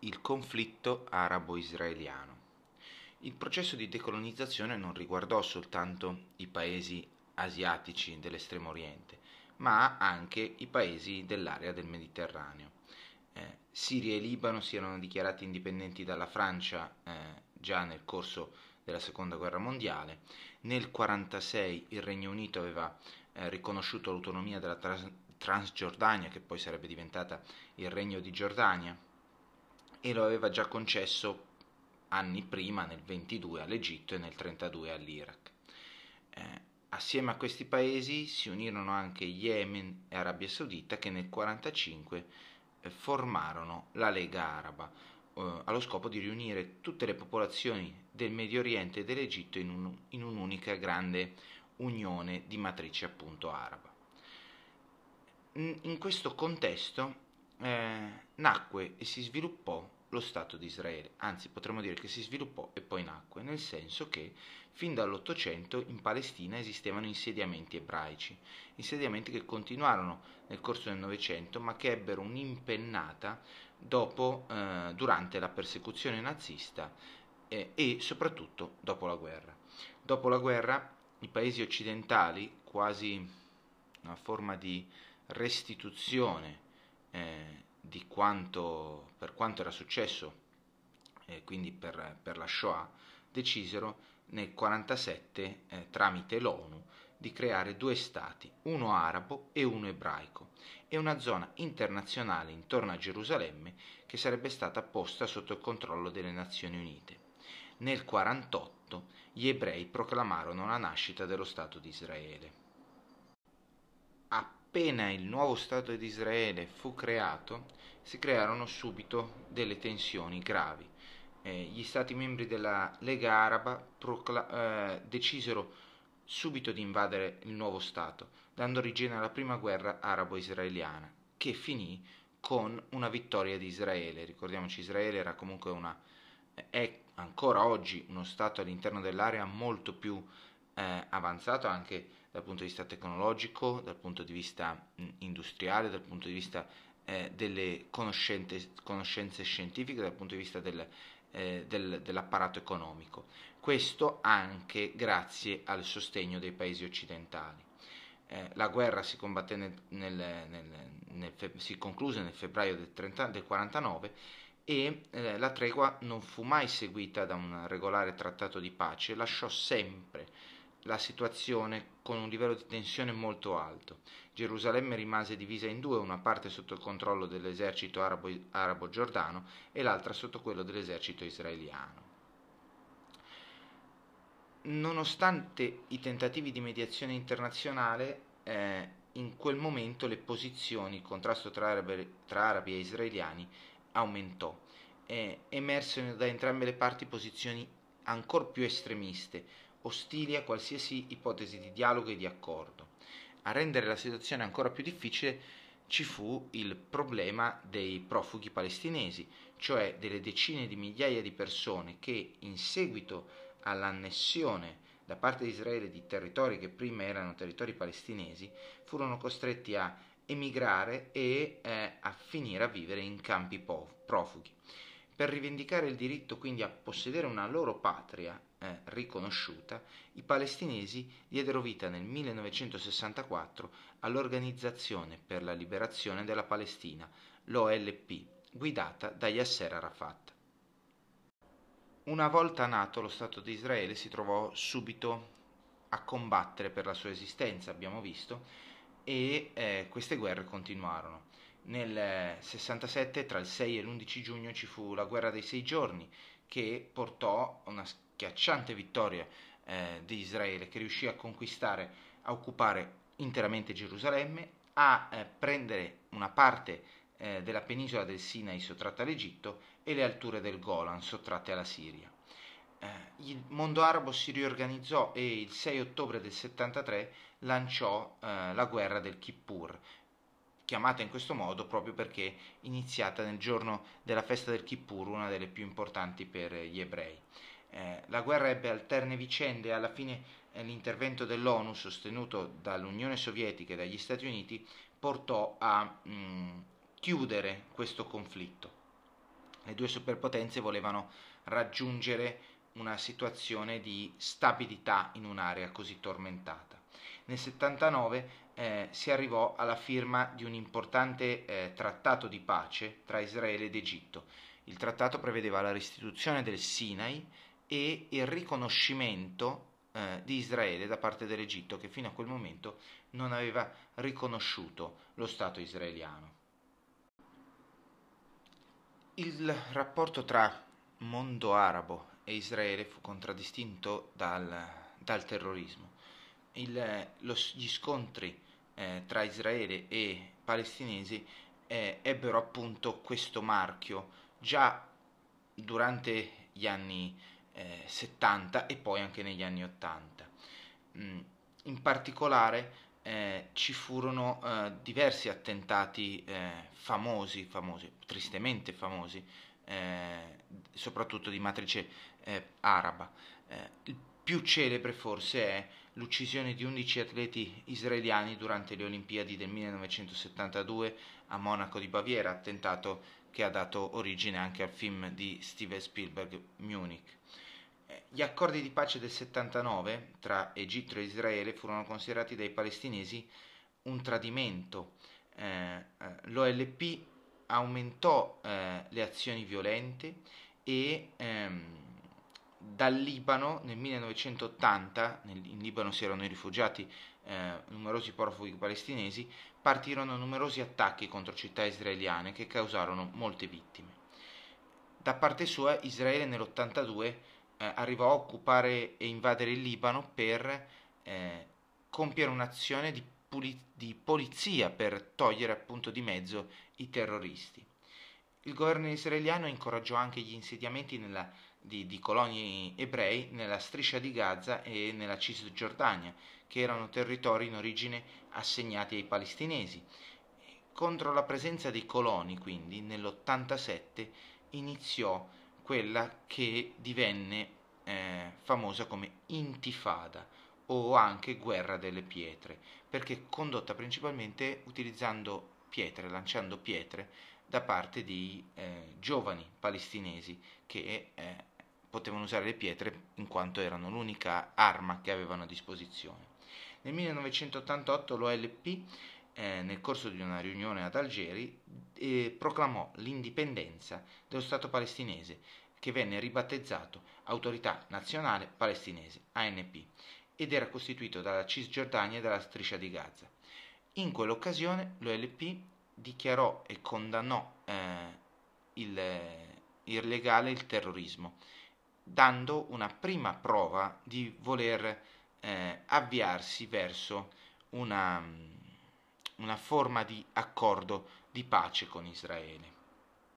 il conflitto arabo-israeliano. Il processo di decolonizzazione non riguardò soltanto i paesi asiatici dell'estremo oriente, ma anche i paesi dell'area del Mediterraneo. Eh, Siria e Libano si erano dichiarati indipendenti dalla Francia eh, già nel corso della Seconda Guerra Mondiale. Nel 1946 il Regno Unito aveva eh, riconosciuto l'autonomia della Trans- Transgiordania, che poi sarebbe diventata il Regno di Giordania, e lo aveva già concesso anni prima, nel 22 all'Egitto e nel 32 all'Iraq. Eh, assieme a questi paesi si unirono anche Yemen e Arabia Saudita che nel 1945 eh, formarono la Lega Araba, eh, allo scopo di riunire tutte le popolazioni del Medio Oriente e dell'Egitto in, un, in un'unica grande unione di matrice appunto araba. In questo contesto eh, nacque e si sviluppò lo Stato di Israele, anzi potremmo dire che si sviluppò e poi nacque, nel senso che fin dall'Ottocento in Palestina esistevano insediamenti ebraici, insediamenti che continuarono nel corso del Novecento ma che ebbero un'impennata dopo, eh, durante la persecuzione nazista eh, e soprattutto dopo la guerra. Dopo la guerra i paesi occidentali, quasi una forma di restituzione eh, di quanto, per quanto era successo, eh, quindi per, per, la Shoah, decisero nel 1947, eh, tramite l'ONU, di creare due stati, uno arabo e uno ebraico, e una zona internazionale intorno a Gerusalemme che sarebbe stata posta sotto il controllo delle Nazioni Unite. Nel 1948 gli ebrei proclamarono la nascita dello Stato di Israele appena il nuovo Stato di Israele fu creato, si crearono subito delle tensioni gravi. Eh, gli Stati membri della Lega Araba procla- eh, decisero subito di invadere il nuovo Stato, dando origine alla prima guerra arabo-israeliana, che finì con una vittoria di Israele. Ricordiamoci, Israele era comunque una, è ancora oggi uno Stato all'interno dell'area molto più eh, avanzato anche dal punto di vista tecnologico, dal punto di vista industriale, dal punto di vista eh, delle conoscenze, conoscenze, scientifiche, dal punto di vista del, eh, del, dell'apparato economico. Questo anche grazie al sostegno dei paesi occidentali. Eh, la guerra si, nel, nel, nel, si, concluse nel febbraio del, 30, del 49 e eh, la tregua non fu mai seguita da un regolare trattato di pace, lasciò sempre la situazione con un livello di tensione molto alto. Gerusalemme rimase divisa in due, una parte sotto il controllo dell'esercito arabo, giordano e l'altra sotto quello dell'esercito israeliano. Nonostante i tentativi di mediazione internazionale, eh, in quel momento le posizioni, il contrasto tra arabi, tra arabi e israeliani aumentò. Eh, emersero da entrambe le parti posizioni ancora più estremiste, ostili a qualsiasi ipotesi di dialogo e di accordo. A rendere la situazione ancora più difficile ci fu il problema dei profughi palestinesi, cioè delle decine di migliaia di persone che in seguito all'annessione da parte di Israele di territori che prima erano territori palestinesi furono costretti a emigrare e eh, a finire a vivere in campi profughi. Per rivendicare il diritto quindi a possedere una loro patria eh, riconosciuta, i palestinesi diedero vita nel 1964 all'Organizzazione per la Liberazione della Palestina, l'OLP, guidata da Yasser Arafat. Una volta nato lo Stato di Israele si trovò subito a combattere per la sua esistenza, abbiamo visto, e eh, queste guerre continuarono. Nel 67, tra il 6 e l'11 giugno, ci fu la guerra dei sei giorni, che portò una schiacciante vittoria eh, di Israele che riuscì a conquistare, a occupare interamente Gerusalemme, a eh, prendere una parte eh, della penisola del Sinai sottratta all'Egitto e le alture del Golan sottratte alla Siria. Eh, il mondo arabo si riorganizzò e il 6 ottobre del 73 lanciò eh, la guerra del Kippur, chiamata in questo modo proprio perché iniziata nel giorno della festa del Kippur, una delle più importanti per gli ebrei. Eh, la guerra ebbe alterne vicende e alla fine eh, l'intervento dell'ONU sostenuto dall'Unione Sovietica e dagli Stati Uniti portò a mh, chiudere questo conflitto. le due superpotenze volevano raggiungere una situazione di stabilità in un'area così tormentata. Nel 79 eh, si arrivò alla firma di un importante eh, trattato di pace tra Israele ed Egitto. Il trattato prevedeva la restituzione del Sinai e il riconoscimento eh, di Israele da parte dell'Egitto che fino a quel momento non aveva riconosciuto lo Stato israeliano. Il rapporto tra mondo arabo e Israele fu contraddistinto dal, dal terrorismo. Il, lo, gli scontri eh, tra Israele e palestinesi eh, ebbero appunto questo marchio già durante gli anni eh, 70 e poi anche negli anni 80. Mm, in particolare eh, ci furono eh, diversi attentati eh, famosi, famosi, tristemente famosi, eh, soprattutto di matrice eh, araba. il più celebre forse è l'uccisione di 11 atleti israeliani durante le Olimpiadi del 1972 a Monaco di Baviera, attentato che ha dato origine anche al film di Steven Spielberg Munich. Gli accordi di pace del 79 tra Egitto e Israele furono considerati dai palestinesi un tradimento. Eh, eh L'OLP aumentò eh, le azioni violente e ehm, dal Libano nel 1980, nel, in Libano si erano rifugiati eh, numerosi profughi palestinesi, partirono numerosi attacchi contro città israeliane che causarono molte vittime. Da parte sua Israele nell'82 eh, arrivò a occupare e invadere il Libano per eh, compiere un'azione di, puli- di polizia per togliere appunto di mezzo i terroristi. Il governo israeliano incoraggiò anche gli insediamenti nella, di, di, coloni ebrei nella striscia di Gaza e nella Cisgiordania, che erano territori in origine assegnati ai palestinesi. Contro la presenza dei coloni, quindi, nell'87 iniziò quella che divenne eh, famosa come intifada o anche guerra delle pietre, perché condotta principalmente utilizzando pietre, lanciando pietre da parte di eh, giovani palestinesi che eh, potevano usare le pietre in quanto erano l'unica arma che avevano a disposizione. Nel 1988 l'OLP, eh, nel corso di una riunione ad Algeri, eh, proclamò l'indipendenza dello Stato palestinese, che venne ribattezzato Autorità Nazionale Palestinese, ANP, ed era costituito dalla Cisgiordania e dalla Striscia di Gaza. In quell'occasione l'OLP dichiarò e condannò eh, il, illegale il terrorismo, dando una prima prova di voler eh, avviarsi verso una, una forma di accordo di pace con Israele.